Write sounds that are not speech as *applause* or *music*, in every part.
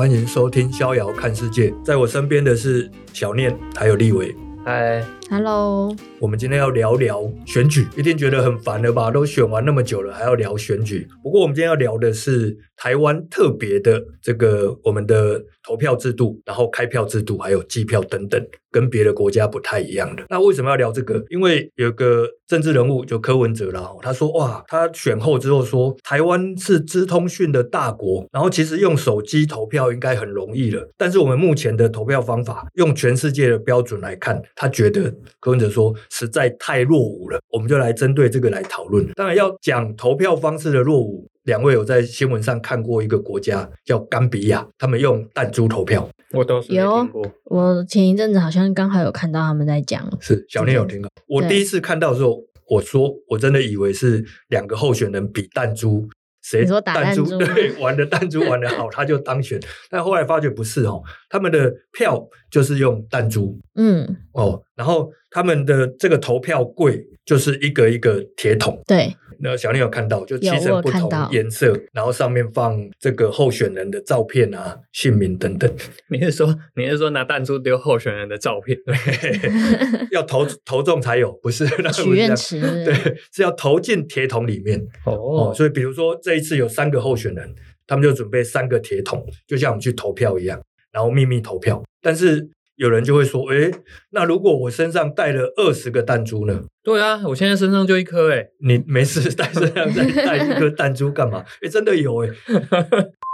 欢迎收听《逍遥看世界》。在我身边的是小念，还有立伟。嗨，Hello。我们今天要聊聊选举，一定觉得很烦了吧？都选完那么久了，还要聊选举。不过我们今天要聊的是台湾特别的这个我们的投票制度，然后开票制度，还有计票等等，跟别的国家不太一样的。那为什么要聊这个？因为有个政治人物就柯文哲啦，他说哇，他选后之后说台湾是资通讯的大国，然后其实用手机投票应该很容易了。但是我们目前的投票方法，用全世界的标准来看，他觉得柯文哲说。实在太落伍了，我们就来针对这个来讨论。当然要讲投票方式的落伍，两位有在新闻上看过一个国家叫甘比亚，他们用弹珠投票，我倒是。有，我前一阵子好像刚好有看到他们在讲，是小念有听到。我第一次看到的时候，我说我真的以为是两个候选人比弹珠。谁弹珠，*laughs* 对，玩的弹珠玩的好，他就当选。但后来发觉不是哦，他们的票就是用弹珠，嗯，哦，然后他们的这个投票柜就是一个一个铁桶，对。那小念有看到，就漆成不同颜色，然后上面放这个候选人的照片啊、姓名等等。*laughs* 你是说你是说拿弹珠丢候选人的照片？对，*laughs* *laughs* 要投投中才有，不是？许愿池对，是要投进铁桶里面。哦，哦，所以比如说这一次有三个候选人，他们就准备三个铁桶，就像我们去投票一样，然后秘密投票，但是。有人就会说：“诶，那如果我身上带了二十个弹珠呢？”对啊，我现在身上就一颗诶。你没事带身上再带一颗弹珠干嘛？诶，真的有诶。*laughs*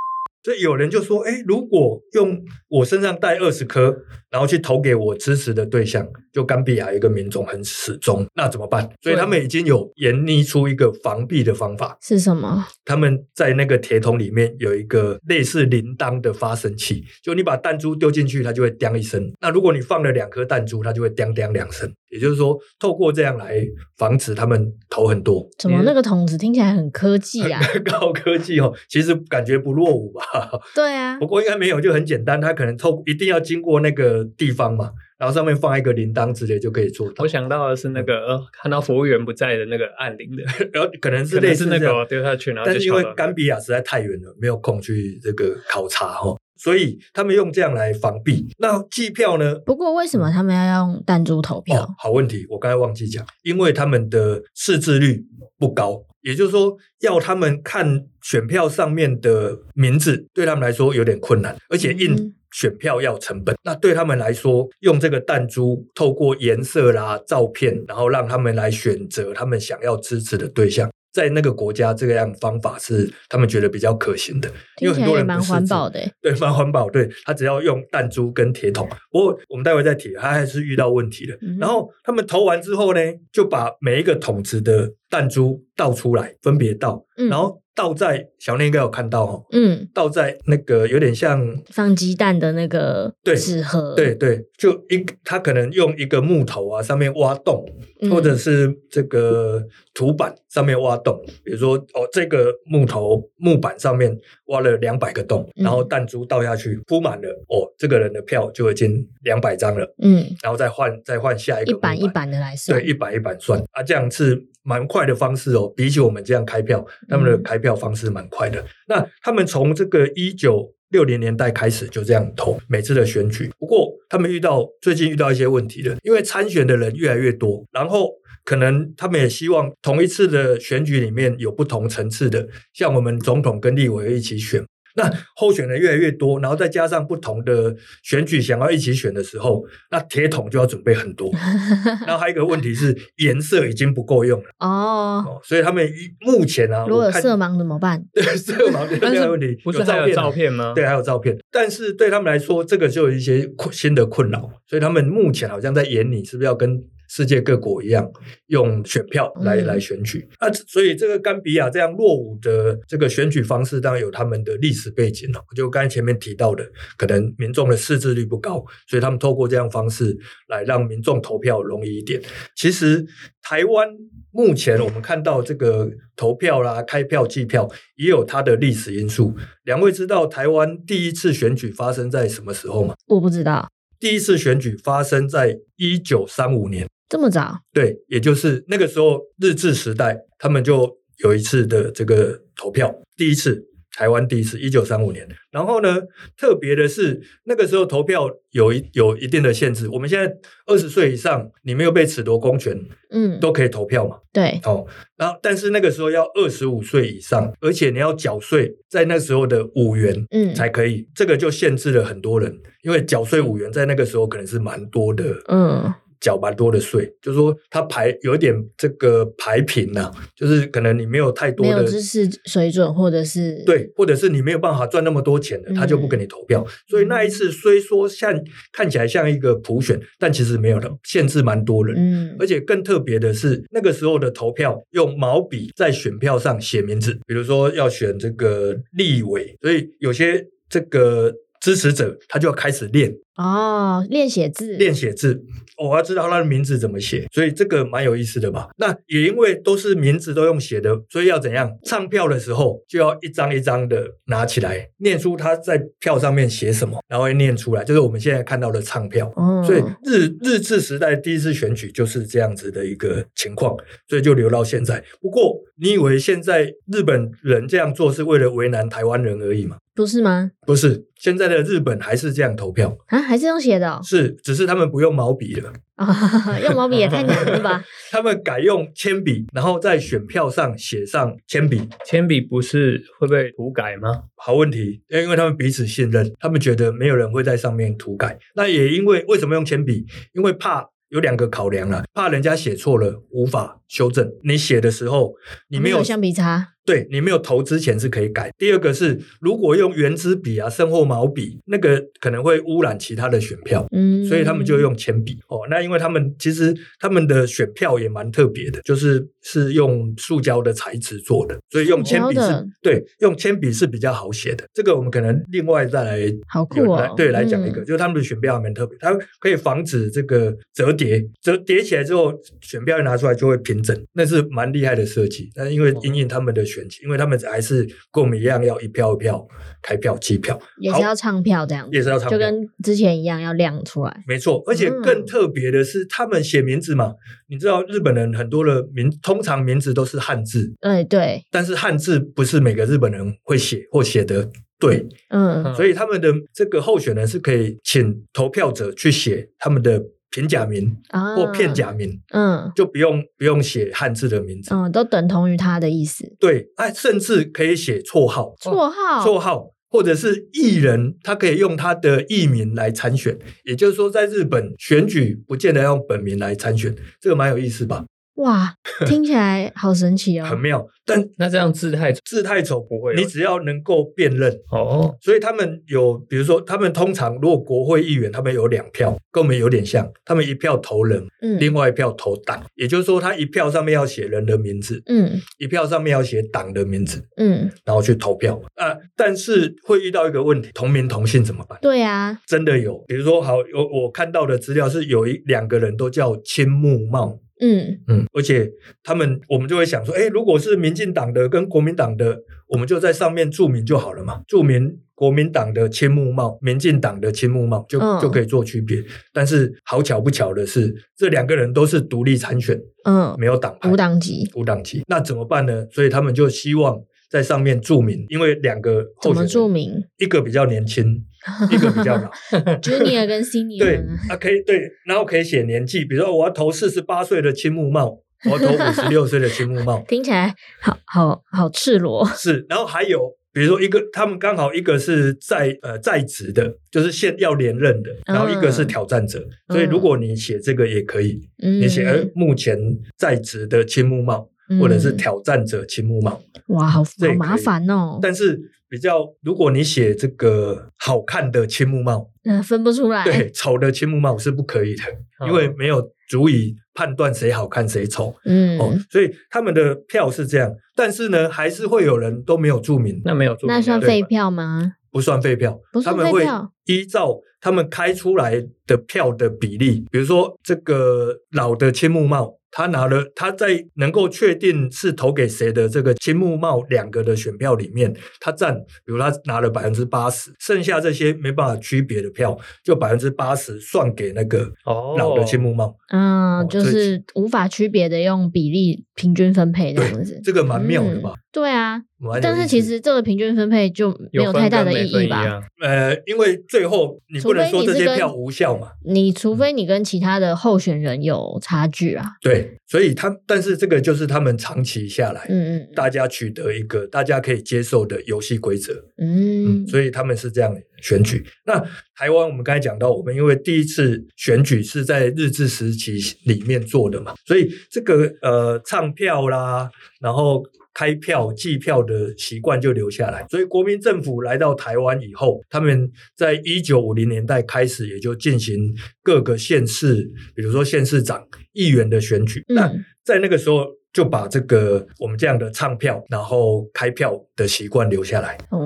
所以有人就说：“诶，如果用我身上带二十颗，然后去投给我支持的对象，就甘比亚一个民众很始终，那怎么办？”所以他们已经有研拟出一个防弊的方法。是什么？他们在那个铁桶里面有一个类似铃铛的发声器，就你把弹珠丢进去，它就会叮一声。那如果你放了两颗弹珠，它就会叮叮两声。也就是说，透过这样来防止他们投很多。怎么那个桶子听起来很科技啊？*laughs* 高科技哦，其实感觉不落伍吧？*laughs* 对啊，不过应该没有，就很简单。它可能透一定要经过那个地方嘛，然后上面放一个铃铛之类就可以做到。我想到的是那个、嗯、看到服务员不在的那个按铃的，*laughs* 然后可能是类似那个丢下去，然后但是因为甘比亚实在太远了，没有空去这个考察哈。所以他们用这样来防弊。那计票呢？不过为什么他们要用弹珠投票？哦，好问题，我刚才忘记讲，因为他们的识字率不高，也就是说，要他们看选票上面的名字，对他们来说有点困难，而且印选票要成本。嗯、那对他们来说，用这个弹珠透过颜色啦、照片，然后让他们来选择他们想要支持的对象。在那个国家，这个样方法是他们觉得比较可行的，因为很多人蛮环保的，*laughs* 对，蛮环保。对，他只要用弹珠跟铁桶，不过我们待会再提，他还是遇到问题了。嗯、然后他们投完之后呢，就把每一个桶子的弹珠倒出来，分别倒，嗯、然后。倒在小念应该有看到哈，嗯，倒在那个有点像放鸡蛋的那个纸盒，对对，对，就一他可能用一个木头啊上面挖洞，嗯、或者是这个土板上面挖洞，比如说哦这个木头木板上面挖了两百个洞，然后弹珠倒下去铺满了，哦这个人的票就已经两百张了，嗯，然后再换再换下一个一板。一板的来算，对，一板一板算。啊，这样是蛮快的方式哦，比起我们这样开票，他们的开票。方式蛮快的。那他们从这个一九六零年代开始就这样投每次的选举。不过他们遇到最近遇到一些问题了，因为参选的人越来越多，然后可能他们也希望同一次的选举里面有不同层次的，像我们总统跟立委一起选。那候选人越来越多，然后再加上不同的选举想要一起选的时候，那铁桶就要准备很多。*laughs* 然后还有一个问题是颜色已经不够用了哦，哦，所以他们目前啊，如果有色盲怎么办？*laughs* 对，色盲 *laughs* 这个问题不是还有照片吗？对，还有照片，但是对他们来说，这个就有一些新的困扰，所以他们目前好像在演你是不是要跟。世界各国一样用选票来来选举，啊，所以这个甘比亚这样落伍的这个选举方式，当然有他们的历史背景了。就刚才前面提到的，可能民众的识字率不高，所以他们透过这样方式来让民众投票容易一点。其实台湾目前我们看到这个投票啦、开票、计票，也有它的历史因素。两位知道台湾第一次选举发生在什么时候吗？我不知道。第一次选举发生在一九三五年。这么早？对，也就是那个时候日治时代，他们就有一次的这个投票，第一次台湾第一次，一九三五年。然后呢，特别的是那个时候投票有一有一定的限制。我们现在二十岁以上，你没有被褫夺公权，嗯，都可以投票嘛。对，哦，然后但是那个时候要二十五岁以上，而且你要缴税，在那时候的五元，嗯，才可以。这个就限制了很多人，因为缴税五元在那个时候可能是蛮多的，嗯。缴蛮多的税，就是说它排有一点这个排平呐、啊，就是可能你没有太多的知识水准，或者是对，或者是你没有办法赚那么多钱的，他就不给你投票。嗯、所以那一次虽说像看起来像一个普选，但其实没有的，限制蛮多人。嗯，而且更特别的是，那个时候的投票用毛笔在选票上写名字，比如说要选这个立委，所以有些这个。支持者他就要开始练哦，练写字，练写字，我要知道他的名字怎么写，所以这个蛮有意思的吧？那也因为都是名字都用写的，所以要怎样？唱票的时候就要一张一张的拿起来，念出他在票上面写什么，然后念出来，就是我们现在看到的唱票。哦，所以日日治时代第一次选举就是这样子的一个情况，所以就留到现在。不过你以为现在日本人这样做是为了为难台湾人而已吗？不是吗？不是，现在的日本还是这样投票啊，还是用写的哦？是，只是他们不用毛笔了啊，*laughs* 用毛笔也太难了吧？*laughs* 他们改用铅笔，然后在选票上写上铅笔。铅笔不是会被涂改吗？好问题，因为他们彼此信任，他们觉得没有人会在上面涂改。那也因为为什么用铅笔？因为怕。有两个考量啊，怕人家写错了无法修正。你写的时候，你没有橡皮擦。对，你没有投之前是可以改。第二个是，如果用原子笔啊，生或毛笔，那个可能会污染其他的选票。嗯，所以他们就用铅笔。哦，那因为他们其实他们的选票也蛮特别的，就是是用塑胶的材质做的，所以用铅笔是，对，用铅笔是比较好写的。这个我们可能另外再来，好酷啊、哦！对，来讲一个，嗯、就是他们的选票还蛮特别，它可以防止这个折叠，折叠起来之后，选票一拿出来就会平整，那是蛮厉害的设计。但因为因应他们的。因为他们还是跟我们一样要一票一票开票计票，也是要唱票这样，也是要唱票，就跟之前一样要亮出来。没错，而且更特别的是，他们写名字嘛，嗯、你知道日本人很多的名，通常名字都是汉字，对对，但是汉字不是每个日本人会写或写得对，嗯，所以他们的这个候选人是可以请投票者去写他们的。平假名或片假名，嗯，就不用不用写汉字的名字，嗯，都等同于他的意思。对，哎，甚至可以写绰号，绰号，绰号，或者是艺人，他可以用他的艺名来参选。也就是说，在日本选举不见得要用本名来参选，这个蛮有意思吧？哇，听起来好神奇哦，很妙。但那这样字太字太丑不会，你只要能够辨认哦。所以他们有，比如说，他们通常如果国会议员，他们有两票，跟我们有点像，他们一票投人，嗯，另外一票投党。也就是说，他一票上面要写人的名字，嗯，一票上面要写党的名字，嗯，然后去投票啊。但是会遇到一个问题，同名同姓怎么办？对啊，真的有，比如说，好，我我看到的资料是有一两个人都叫青木茂。嗯嗯，而且他们，我们就会想说，哎，如果是民进党的跟国民党的，我们就在上面注明就好了嘛，注明国民党的青木茂，民进党的青木茂，就、嗯、就可以做区别。但是好巧不巧的是，这两个人都是独立参选，嗯，没有党派，无党籍，无党籍，那怎么办呢？所以他们就希望在上面注明，因为两个候选人，怎么注明？一个比较年轻。*laughs* 一个比较老，*laughs* Junior 跟 *laughs* Senior 对啊，可以对，然后可以写年纪，比如说我要投四十八岁的青木茂，我要投五十六岁的青木茂，听起来好好好赤裸。是，然后还有比如说一个，他们刚好一个是在呃在职的，就是现要连任的，然后一个是挑战者，嗯、所以如果你写这个也可以，嗯、你写呃目前在职的青木茂，嗯、或者是挑战者青木茂，哇，好好麻烦哦，但是。比较，如果你写这个好看的青木茂，嗯，分不出来。对，丑的青木茂是不可以的，哦、因为没有足以判断谁好看谁丑。嗯，哦，所以他们的票是这样，但是呢，还是会有人都没有注明。那没有注明，那算废票吗？不算废票，不算废票。他们会依照他们开出来的票的比例，比如说这个老的青木茂。他拿了，他在能够确定是投给谁的这个青木茂两个的选票里面，他占，比如他拿了百分之八十，剩下这些没办法区别的票，就百分之八十算给那个老的青木茂。哦、嗯，就是无法区别的用比例平均分配这样子，这个蛮妙的吧？嗯对啊，但是其实这个平均分配就没有太大的意义吧？呃，因为最后你不能说这些票无效嘛。你除非你跟其他的候选人有差距啊。对，所以他但是这个就是他们长期下来，嗯嗯，大家取得一个大家可以接受的游戏规则，嗯，嗯，所以他们是这样选举。那台湾我们刚才讲到，我们因为第一次选举是在日治时期里面做的嘛，所以这个呃唱票啦，然后。开票、计票的习惯就留下来，所以国民政府来到台湾以后，他们在一九五零年代开始也就进行各个县市，比如说县市长、议员的选举。那、嗯、在那个时候就把这个我们这样的唱票，然后开票的习惯留下来。哦，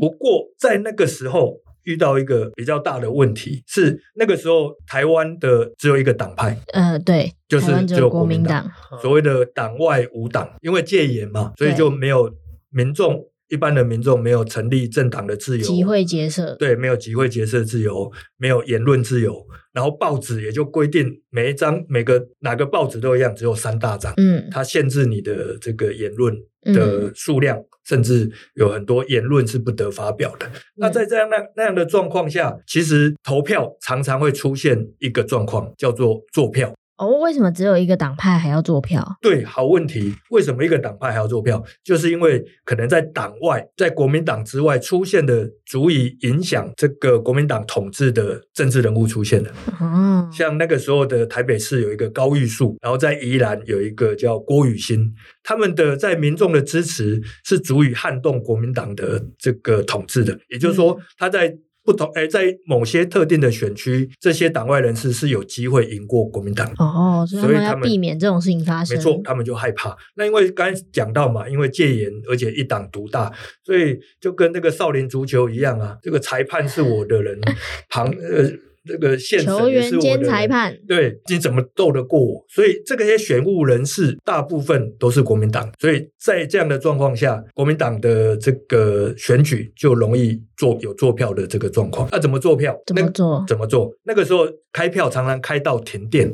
不过在那个时候。遇到一个比较大的问题是，那个时候台湾的只有一个党派，呃，对，就是只有国民党，民党所谓的党外无党，因为戒严嘛，所以就没有民众一般的民众没有成立政党的自由，集会结社，对，没有集会结社自由，没有言论自由，然后报纸也就规定每一张每个哪个报纸都一样，只有三大张，嗯，它限制你的这个言论的数量。嗯甚至有很多言论是不得发表的。那在这样那那样的状况下，其实投票常常会出现一个状况，叫做作票。哦，为什么只有一个党派还要做票？对，好问题。为什么一个党派还要做票？就是因为可能在党外，在国民党之外出现的足以影响这个国民党统治的政治人物出现了。哦，像那个时候的台北市有一个高玉树，然后在宜兰有一个叫郭雨欣，他们的在民众的支持是足以撼动国民党的这个统治的。也就是说，他在。不同诶，在某些特定的选区，这些党外人士是有机会赢过国民党哦，所以他们要避免这种事情发生。没错，他们就害怕。那因为刚才讲到嘛，因为戒严，而且一党独大，所以就跟那个少林足球一样啊，这个裁判是我的人，旁呃。这个现球员兼裁判，对，你怎么斗得过我？所以这个些选务人士大部分都是国民党，所以在这样的状况下，国民党的这个选举就容易做有做票的这个状况。那怎么做票？怎么做？怎么做？那个时候开票常常开到停电，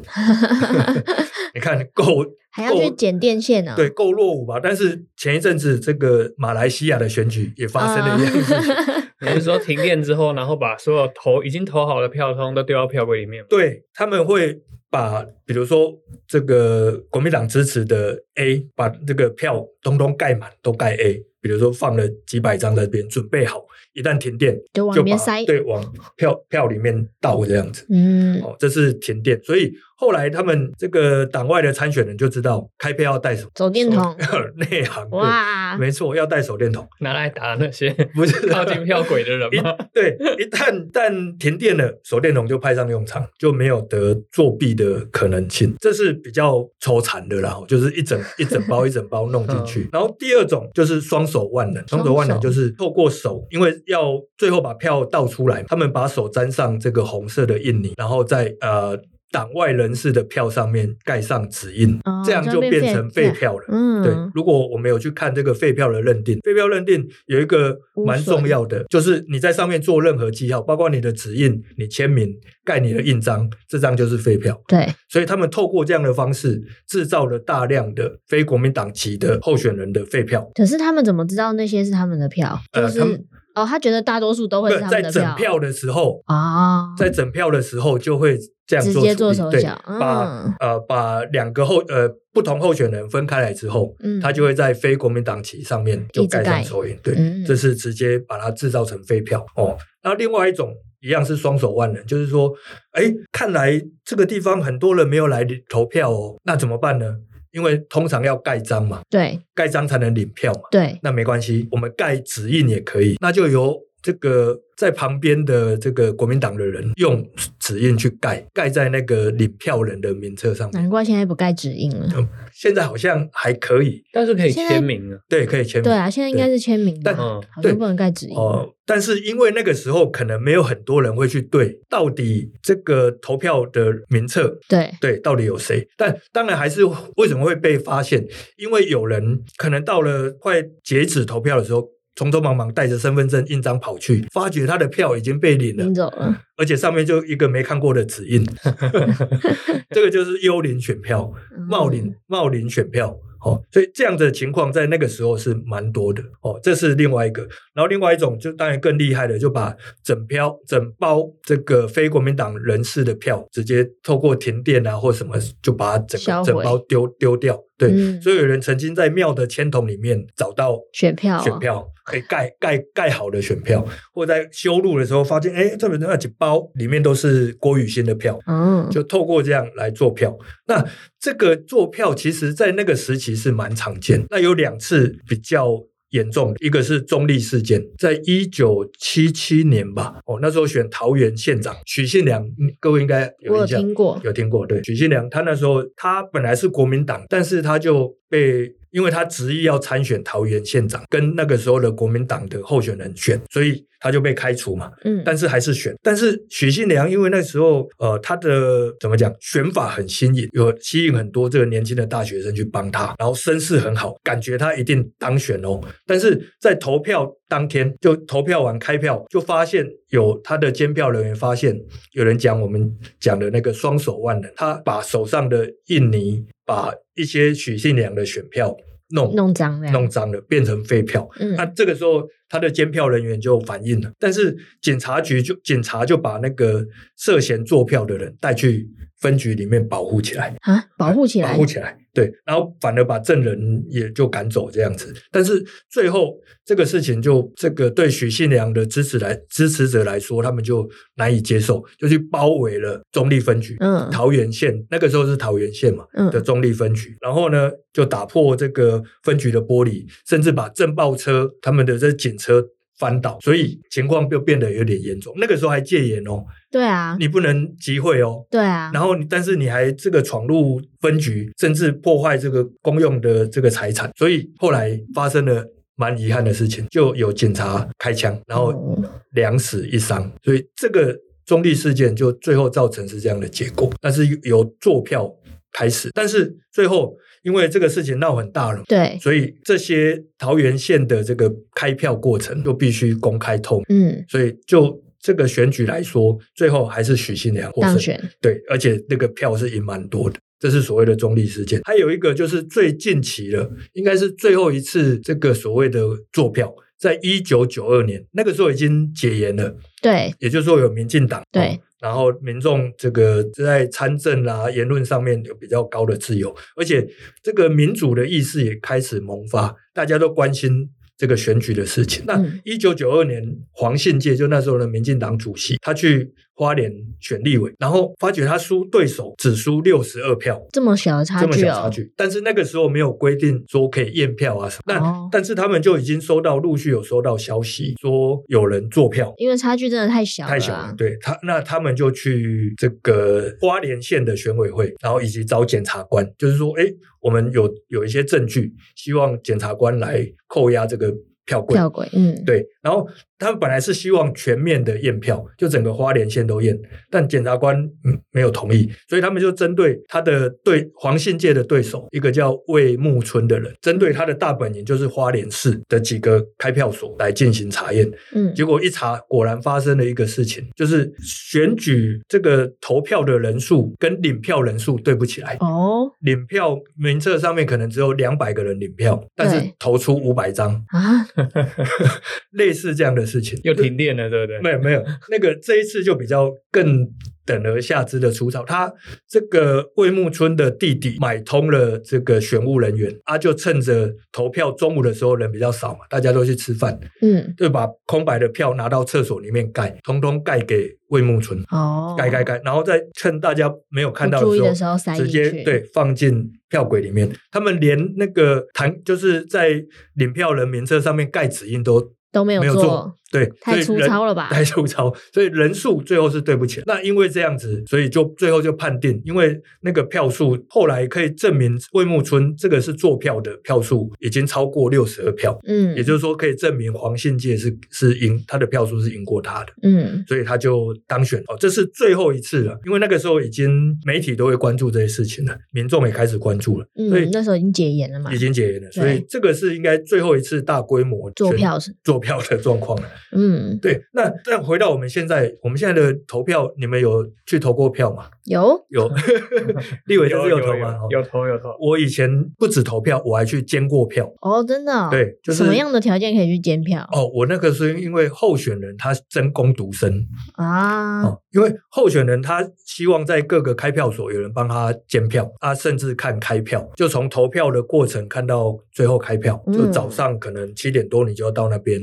*laughs* 你看够。*laughs* 还要去剪电线呢、啊？对，够落伍吧。但是前一阵子这个马来西亚的选举也发生了一样事情，*laughs* 你、是说停电之后，然后把所有投已经投好的票通都丢到票柜里面？对，他们会把，比如说这个国民党支持的 A，把这个票通通盖满，都盖 A。比如说放了几百张在这边，准备好，一旦停电就往里面塞，对，往票票里面倒这样子。嗯，哦，这是停电，所以后来他们这个党外的参选人就知道开票要带什么手电筒，*laughs* 内行哇，没错，要带手电筒拿来打那些 *laughs* 不是靠近票轨的人吗？*laughs* 对，一旦但停电了，手电筒就派上用场，就没有得作弊的可能性。这是比较抽残的啦，就是一整一整包一整包弄进去。然后第二种就是双。手万能，双手万能就是透过手，因为要最后把票倒出来，他们把手沾上这个红色的印泥，然后在呃党外人士的票上面盖上指印，哦、这样就变成废票了。嗯，对。如果我们有去看这个废票的认定，废票认定有一个蛮重要的，就是你在上面做任何记号，包括你的指印、你签名、盖你的印章，这张就是废票。对。所以他们透过这样的方式，制造了大量的非国民党籍的候选人的废票。可是他们怎么知道那些是他们的票？就是、呃、他们哦，他觉得大多数都会是他们的票。在整票的时候啊，在整票的时候就会。这样做直接做手脚，对，把、嗯、呃把两个候呃不同候选人分开来之后，嗯，他就会在非国民党旗上面就盖上手印，对、嗯，这是直接把它制造成废票哦。那另外一种一样是双手万能，就是说，哎，看来这个地方很多人没有来投票哦，那怎么办呢？因为通常要盖章嘛，对，盖章才能领票嘛，对，那没关系，我们盖指印也可以，那就由。这个在旁边的这个国民党的人用指印去盖，盖在那个领票人的名册上面。难怪现在不盖指印了。嗯，现在好像还可以，但是可以签名了。对，可以签名。对啊，现在应该是签名，但好像不能盖指印。哦，但是因为那个时候可能没有很多人会去对，到底这个投票的名册，对对，到底有谁？但当然还是为什么会被发现？因为有人可能到了快截止投票的时候。匆匆忙忙带着身份证印章跑去，发觉他的票已经被领了，领走了，而且上面就一个没看过的指印，*laughs* 这个就是幽灵选票、冒领、冒领选票哦，所以这样的情况在那个时候是蛮多的哦，这是另外一个。然后另外一种就当然更厉害的，就把整票整包这个非国民党人士的票，直接透过停电啊或什么，就把它整个整包丢丢掉。对，嗯、所以有人曾经在庙的签筒里面找到选票，选票可以盖盖盖好的选票，或在修路的时候发现，哎，这边那几包里面都是郭雨欣的票，嗯，就透过这样来做票。那这个做票，其实在那个时期是蛮常见。那有两次比较。严重，一个是中立事件，在一九七七年吧，哦，那时候选桃园县长许信良，各位应该有印象，有听过，有听过，对，许信良，他那时候他本来是国民党，但是他就被。因为他执意要参选桃园县长，跟那个时候的国民党的候选人选，所以他就被开除嘛。嗯，但是还是选。但是许信良因为那时候呃他的怎么讲选法很新颖，有吸引很多这个年轻的大学生去帮他，然后声势很好，感觉他一定当选哦。但是在投票当天，就投票完开票，就发现有他的监票人员发现有人讲我们讲的那个双手万能，他把手上的印泥。把一些许信良的选票弄弄脏了，弄脏了，变成废票。嗯，那这个时候他的监票人员就反映了，但是警察局就警察就把那个涉嫌作票的人带去分局里面保护起来啊，保护起来，保护起来，对，然后反而把证人也就赶走这样子。但是最后这个事情就这个对许信良的支持来支持者来说，他们就难以接受，就去包围了中立分局，嗯，桃园县那个时候是桃园县嘛，嗯，的中立分局，然后呢就打破这个分局的玻璃，甚至把政报车他们的这警车。翻倒，所以情况就变得有点严重。那个时候还戒严哦，对啊，你不能集会哦，对啊。然后，但是你还这个闯入分局，甚至破坏这个公用的这个财产，所以后来发生了蛮遗憾的事情，就有警察开枪，然后两死一伤。所以这个中立事件就最后造成是这样的结果。但是由坐票开始，但是最后。因为这个事情闹很大了，对，所以这些桃园县的这个开票过程都必须公开透明。嗯，所以就这个选举来说，最后还是许信良。当选。对，而且那个票是赢蛮多的。这是所谓的中立事件。还有一个就是最近期的，应该是最后一次这个所谓的作票，在一九九二年，那个时候已经解严了。对，也就是说有民进党。对。然后民众这个在参政啊、言论上面有比较高的自由，而且这个民主的意识也开始萌发，大家都关心这个选举的事情。那一九九二年，黄信介就那时候的民进党主席，他去。花莲选立委，然后发觉他输对手只输六十二票，这么小的差距，哦，这么小差距。但是那个时候没有规定说可以验票啊什么。那、哦、但是他们就已经收到陆续有收到消息说有人作票，因为差距真的太小了，啊，太小了。对他，那他们就去这个花莲县的选委会，然后以及找检察官，就是说，哎，我们有有一些证据，希望检察官来扣押这个票柜。票柜，嗯，对，然后。他们本来是希望全面的验票，就整个花莲县都验，但检察官嗯没有同意，所以他们就针对他的对黄信介的对手，一个叫魏木春的人，针对他的大本营就是花莲市的几个开票所来进行查验。嗯，结果一查，果然发生了一个事情，就是选举这个投票的人数跟领票人数对不起来。哦，领票名册上面可能只有两百个人领票，但是投出五百张。啊，*laughs* 类似这样的事。情又停电了，对不对？没有没有，那个这一次就比较更。等而下之的粗糙，他这个魏木村的弟弟买通了这个选务人员，啊，就趁着投票中午的时候人比较少嘛，大家都去吃饭，嗯，就把空白的票拿到厕所里面盖，通通盖给魏木村，哦，盖盖盖，然后再趁大家没有看到的时候，时候直接对放进票轨里面。他们连那个弹就是在领票人名册上面盖指印都都没有做，做对，太粗糙了吧？太粗糙，所以人数最后是对不起。那因为这样子，所以就最后就判定，因为那个票数后来可以证明魏木村这个是坐票的票数已经超过六十二票，嗯，也就是说可以证明黄信介是是赢他的票数是赢过他的，嗯，所以他就当选哦。这是最后一次了，因为那个时候已经媒体都会关注这些事情了，民众也开始关注了，嗯，所以那时候已经解严了嘛，已经解严了，所以这个是应该最后一次大规模坐票是做票的状况了。嗯，对。那但回到我们现在，我们现在的投票，你们有去投过票吗？有有，*laughs* 立委就是有投吗？有投有投。我以前不止投票，我还去监过票。哦，真的？对，就是什么样的条件可以去监票？哦，我那个是因为候选人他真工读生啊，因为候选人他希望在各个开票所有人帮他监票啊，甚至看开票，就从投票的过程看到最后开票，就早上可能七点多你就要到那边。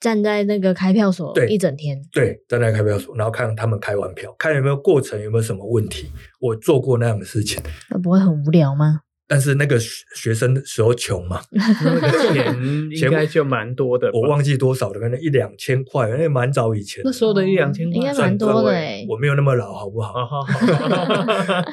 站在那个开票所，对，一整天，对，站在开票所，然后看他们开完票，看有没有过程，有没有什么问题。我做过那样的事情，那不会很无聊吗？但是那个学生的时候穷嘛，*laughs* 那个钱应该就蛮多的，我忘记多少了，可能一两千块，那蛮早以前。那时候的一两千块应该蛮多的诶，我没有那么老，好不好？*laughs*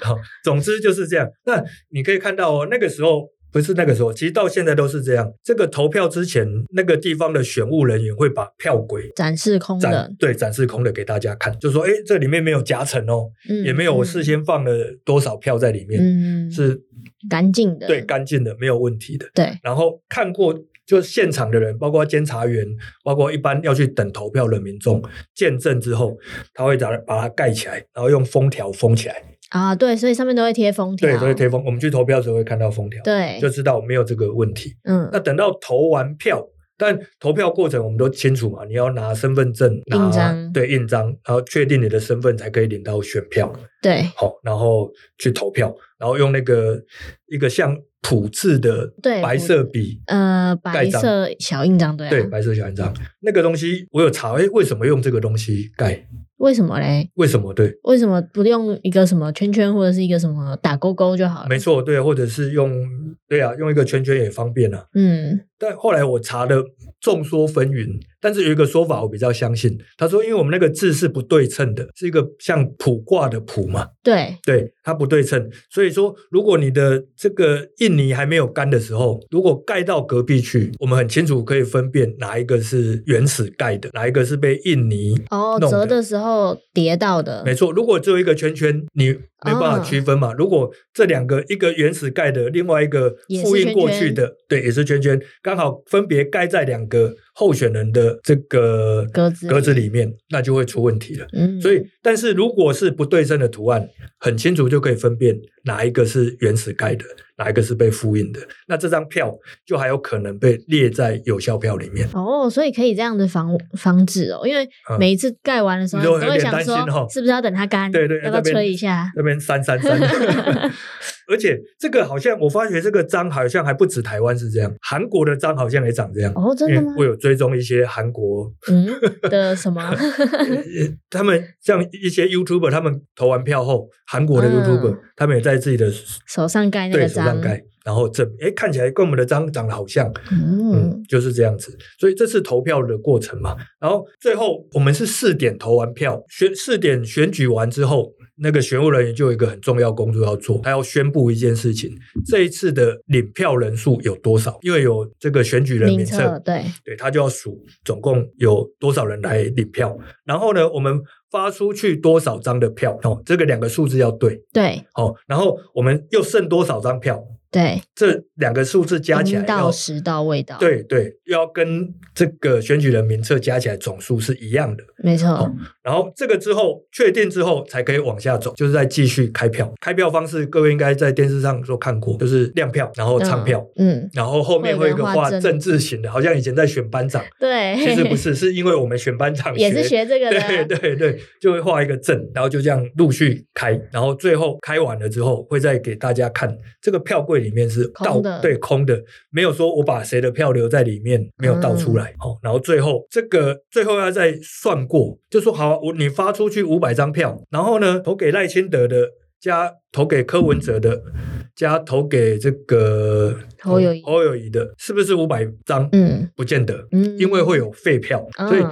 好，总之就是这样。那你可以看到哦，那个时候。不是那个时候，其实到现在都是这样。这个投票之前，那个地方的选务人员会把票轨展示空的，对，展示空的给大家看，就说：“哎，这里面没有夹层哦，嗯、也没有我事先放了多少票在里面，嗯、是干净的，对，干净的，没有问题的。”对。然后看过就现场的人，包括监察员，包括一般要去等投票的民众见证之后，他会把把它盖起来，然后用封条封起来。啊，对，所以上面都会贴封条，对，都会贴封。我们去投票的时候会看到封条，对，就知道没有这个问题。嗯，那等到投完票，但投票过程我们都清楚嘛，你要拿身份证印章，对，印章，然后确定你的身份才可以领到选票。对，好，然后去投票，然后用那个一个像普字的白色笔，呃，白色小印章，对，对，白色小印章，那个东西我有查，哎，为什么用这个东西盖？为什么嘞？为什么对？为什么不用一个什么圈圈或者是一个什么打勾勾就好了？没错，对，或者是用对啊，用一个圈圈也方便啊。嗯，但后来我查的众说纷纭，但是有一个说法我比较相信。他说，因为我们那个字是不对称的，是一个像卜卦的卜嘛。对对，它不对称，所以说如果你的这个印泥还没有干的时候，如果盖到隔壁去，我们很清楚可以分辨哪一个是原始盖的，哪一个是被印泥哦折的时候叠到的。没错，如果只有一个圈圈，你没办法区分嘛。哦、如果这两个，一个原始盖的，另外一个复印过去的，圈圈对，也是圈圈，刚好分别盖在两个候选人的这个格子格子里面，那就会出问题了。嗯，所以，但是如果是不对称的图案。很清楚就可以分辨哪一个是原始盖的，哪一个是被复印的。那这张票就还有可能被列在有效票里面。哦，所以可以这样子防防止哦，因为每一次盖完的时候，嗯、都会想说是不是要等它干？对对，要不要吹一下？那边扇扇扇。*laughs* *laughs* 而且这个好像我发觉这个章好像还不止台湾是这样，韩国的章好像也长这样。哦，真的吗？我有追踪一些韩国嗯的什么，*laughs* 他们像一些 YouTuber，他们投完票后，韩国的 YouTuber、嗯、他们也在自己的手上盖那个章，手上盖，然后这哎看起来跟我们的章长得好像，嗯，嗯，就是这样子。所以这是投票的过程嘛，然后最后我们是四点投完票，选四点选举完之后。那个选务人员就有一个很重要工作要做，他要宣布一件事情：这一次的领票人数有多少？因为有这个选举人名册，对对，他就要数总共有多少人来领票。然后呢，我们发出去多少张的票？哦，这个两个数字要对，对，哦，然后我们又剩多少张票？对，这两个数字加起来到十到未到，对对，要跟这个选举人名册加起来总数是一样的，没错。哦，然后这个之后确定之后，才可以往下走，就是再继续开票。开票方式，各位应该在电视上都看过，就是亮票，然后唱票，嗯，嗯，然后后面会有一个画政治型的，好像以前在选班长，对，其实不是，是因为我们选班长 *laughs* 也是学这个的，*laughs* 对对对，就会画一个阵，然后就这样陆续开，然后最后开完了之后，会再给大家看这个票柜里面是倒。对，空的，没有说我把谁的票留在里面，没有倒出来。好、嗯，然后最后这个最后要再算过，就说好，我你发出去五百张票，然后呢，投给赖清德的加投给柯文哲的加投给这个侯友宜侯友宜的，是不是五百张？嗯，不见得，嗯，因为会有废票，嗯、所以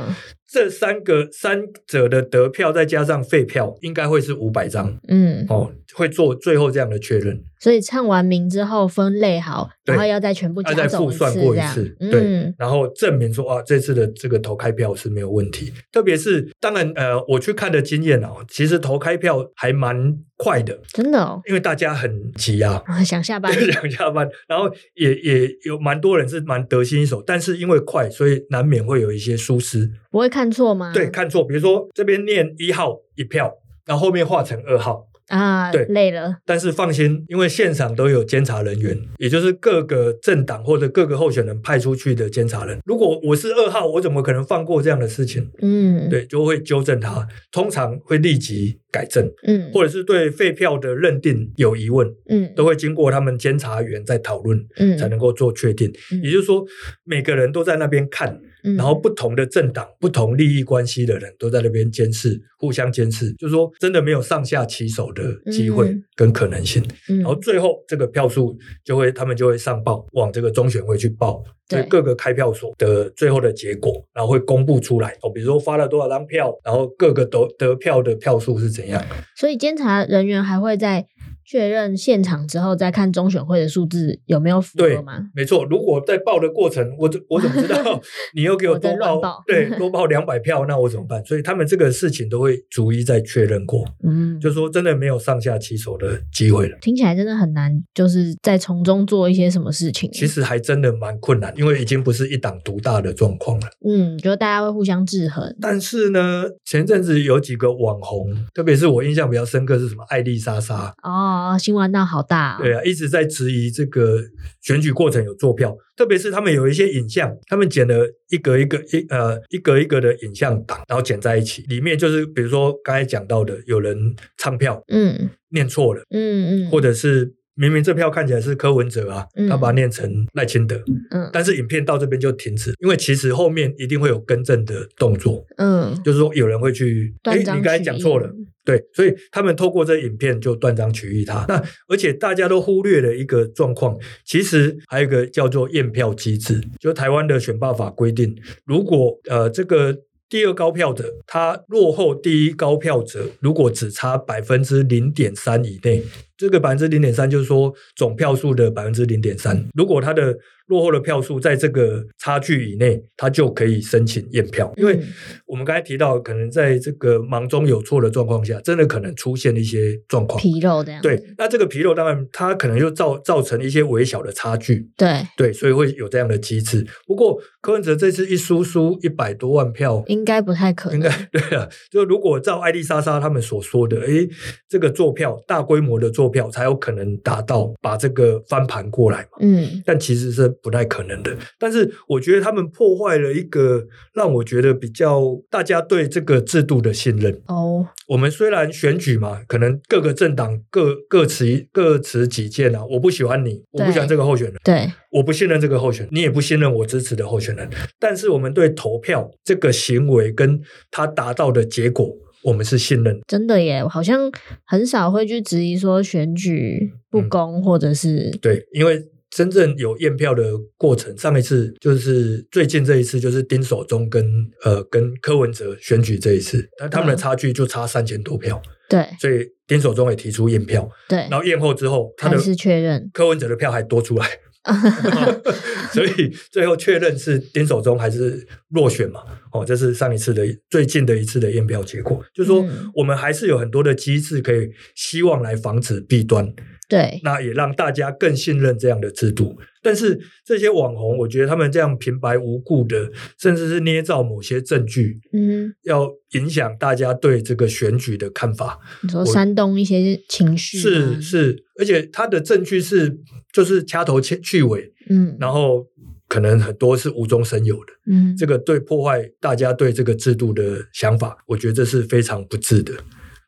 这三个三者的得票再加上废票，应该会是五百张。嗯，哦，会做最后这样的确认。所以唱完名之后分类好，然后要再全部加总一次，再复算过一次，嗯、对，然后证明说啊，这次的这个投开票是没有问题。特别是当然呃，我去看的经验哦，其实投开票还蛮快的，真的哦，因为大家很急啊，想下班，*laughs* 想下班，然后也也有蛮多人是蛮得心应手，但是因为快，所以难免会有一些疏失，不会看错吗？对，看错，比如说这边念一号一票，然后后面画成二号。啊，对，累了。但是放心，因为现场都有监察人员，也就是各个政党或者各个候选人派出去的监察人。如果我是二号，我怎么可能放过这样的事情？嗯，对，就会纠正他，通常会立即改正。嗯，或者是对废票的认定有疑问，嗯，都会经过他们监察员在讨论，嗯，才能够做确定。嗯，也就是说，每个人都在那边看。然后不同的政党、不同利益关系的人都在那边监视，互相监视，就是说真的没有上下其手的机会跟可能性。嗯、然后最后这个票数就会，他们就会上报往这个中选会去报，对各个开票所的最后的结果，然后会公布出来。哦，比如说发了多少张票，然后各个得得票的票数是怎样。所以监察人员还会在。确认现场之后，再看中选会的数字有没有符合吗？对，没错。如果在报的过程，我我怎么知道 *laughs* 你又给我多报？报对，*laughs* 多报两百票，那我怎么办？所以他们这个事情都会逐一再确认过。嗯，就说真的没有上下其手的机会了。听起来真的很难，就是在从中做一些什么事情。其实还真的蛮困难，因为已经不是一党独大的状况了。嗯，觉得大家会互相制衡。但是呢，前阵子有几个网红，特别是我印象比较深刻是什么？艾丽莎莎哦。哦，新闻闹好大。哦，对啊，一直在质疑这个选举过程有作票，特别是他们有一些影像，他们剪了一格一格一呃一格一格的影像档，然后剪在一起，里面就是比如说刚才讲到的，有人唱票，嗯，念错了，嗯嗯，或者是明明这票看起来是柯文哲啊，嗯、他把它念成赖清德，嗯，但是影片到这边就停止，因为其实后面一定会有更正的动作，嗯，就是说有人会去，哎，你刚才讲错了。对，所以他们透过这影片就断章取义他。那而且大家都忽略了一个状况，其实还有一个叫做验票机制，就台湾的选罢法规定，如果呃这个第二高票者他落后第一高票者，如果只差百分之零点三以内，这个百分之零点三就是说总票数的百分之零点三，如果他的落后的票数在这个差距以内，他就可以申请验票。因为我们刚才提到，可能在这个忙中有错的状况下，真的可能出现一些状况，纰漏这样。对，那这个纰漏当然它可能就造造成一些微小的差距。对对，所以会有这样的机制。不过柯文哲这次一输输一百多万票，应该不太可能。应该 *laughs* 对啊，就如果照艾丽莎莎他们所说的，诶，这个作票大规模的作票才有可能达到把这个翻盘过来嘛。嗯，但其实是。不太可能的，但是我觉得他们破坏了一个让我觉得比较大家对这个制度的信任。哦，我们虽然选举嘛，可能各个政党各各持各持己见啊，我不喜欢你，我不喜欢这个候选人，对，我不信任这个候选人，你也不信任我支持的候选人。但是我们对投票这个行为跟他达到的结果，我们是信任。真的耶，好像很少会去质疑说选举不公，嗯、或者是对，因为。真正有验票的过程，上一次就是最近这一次，就是丁守中跟呃跟柯文哲选举这一次，那他们的差距就差三千多票。对，所以丁守中也提出验票。对，然后验后之后，他的是确认柯文哲的票还多出来，*laughs* 所以最后确认是丁守中还是落选嘛？哦，这是上一次的最近的一次的验票结果，就是说我们还是有很多的机制可以希望来防止弊端。对，那也让大家更信任这样的制度。但是这些网红，我觉得他们这样平白无故的，甚至是捏造某些证据，嗯，要影响大家对这个选举的看法。你说煽动一些情绪，是是，而且他的证据是就是掐头去去尾，嗯，然后可能很多是无中生有的，嗯，这个对破坏大家对这个制度的想法，我觉得这是非常不智的。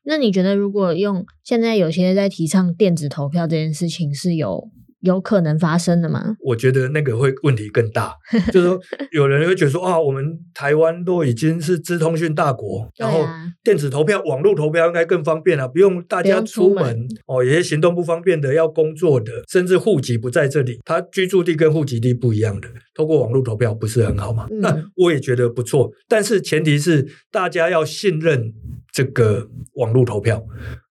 那你觉得，如果用现在有些在提倡电子投票这件事情是有有可能发生的吗？我觉得那个会问题更大，就是说 *laughs* 有人会觉得说啊，我们台湾都已经是资通讯大国，然后电子投票、网络投票应该更方便啊，不用大家出门，哦，有些行动不方便的、要工作的，甚至户籍不在这里，他居住地跟户籍地不一样的，透过网络投票不是很好吗？*laughs* 嗯、那我也觉得不错，但是前提是大家要信任这个网络投票。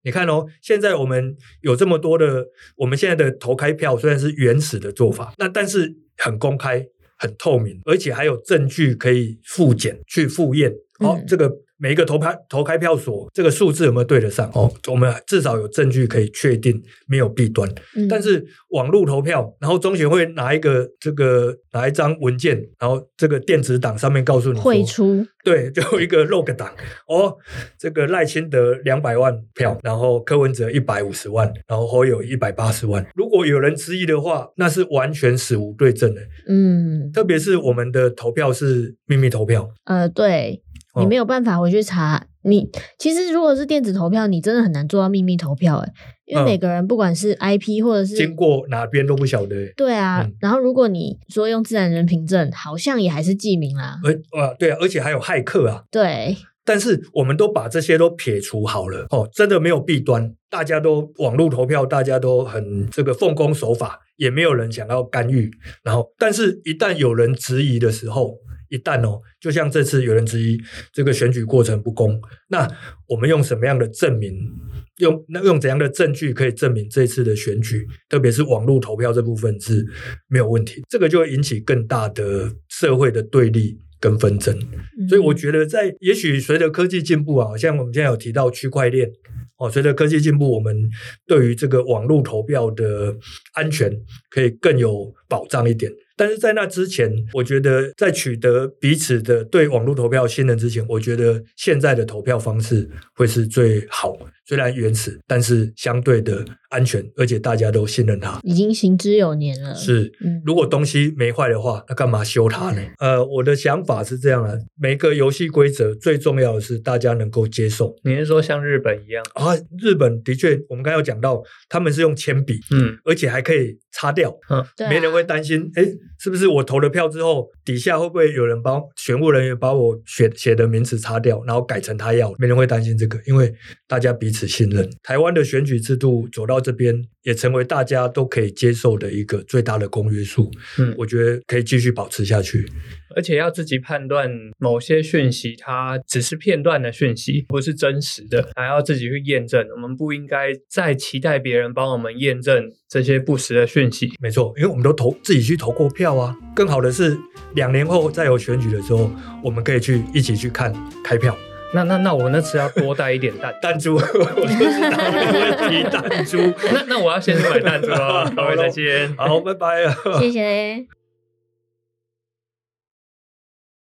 你看哦，现在我们有这么多的，我们现在的投开票虽然是原始的做法，那但是很公开、很透明，而且还有证据可以复检、去复验。好、哦，这个。每一个投开投开票所，这个数字有没有对得上？哦，我们至少有证据可以确定没有弊端。嗯、但是网络投票，然后中选会拿一个这个拿一张文件，然后这个电子档上面告诉你汇出，对，就一个 log 档。哦，这个赖清德两百万票，然后柯文哲一百五十万，然后侯友一百八十万。如果有人质疑的话，那是完全死无对证的。嗯，特别是我们的投票是秘密投票。呃，对。你没有办法回去查，你其实如果是电子投票，你真的很难做到秘密投票，诶，因为每个人不管是 IP 或者是经过哪边都不晓得。对啊，嗯、然后如果你说用自然人凭证，好像也还是记名啦。而啊，对啊，而且还有骇客啊。对，但是我们都把这些都撇除好了哦，真的没有弊端，大家都网络投票，大家都很这个奉公守法，也没有人想要干预。然后，但是一旦有人质疑的时候。一旦哦，就像这次有人质疑这个选举过程不公，那我们用什么样的证明？用那用怎样的证据可以证明这次的选举，特别是网络投票这部分是没有问题？这个就会引起更大的社会的对立跟纷争。所以我觉得，在也许随着科技进步啊，像我们现在有提到区块链哦，随着科技进步，我们对于这个网络投票的安全可以更有保障一点。但是在那之前，我觉得在取得彼此的对网络投票信任之前，我觉得现在的投票方式会是最好。虽然原始，但是相对的安全，而且大家都信任它。已经行之有年了。是，嗯，如果东西没坏的话，那干嘛修它呢？呃，我的想法是这样的：每个游戏规则最重要的是大家能够接受。你是说像日本一样啊？日本的确，我们刚刚有讲到，他们是用铅笔，嗯，而且还可以擦掉，嗯，没人会担心，哎，是不是我投了票之后，底下会不会有人帮选务人员把我写写的名字擦掉，然后改成他要？没人会担心这个，因为大家彼。此信任，台湾的选举制度走到这边，也成为大家都可以接受的一个最大的公约数。嗯，我觉得可以继续保持下去。而且要自己判断某些讯息，它只是片段的讯息，不是真实的，还要自己去验证。我们不应该再期待别人帮我们验证这些不实的讯息。没错，因为我们都投自己去投过票啊。更好的是，两年后再有选举的时候，我们可以去一起去看开票。那那那我那次要多带一点弹弹珠，*laughs* 我就知道你会提弹珠。那那我要先去买弹珠了，各位再见，好，拜拜啊，谢谢。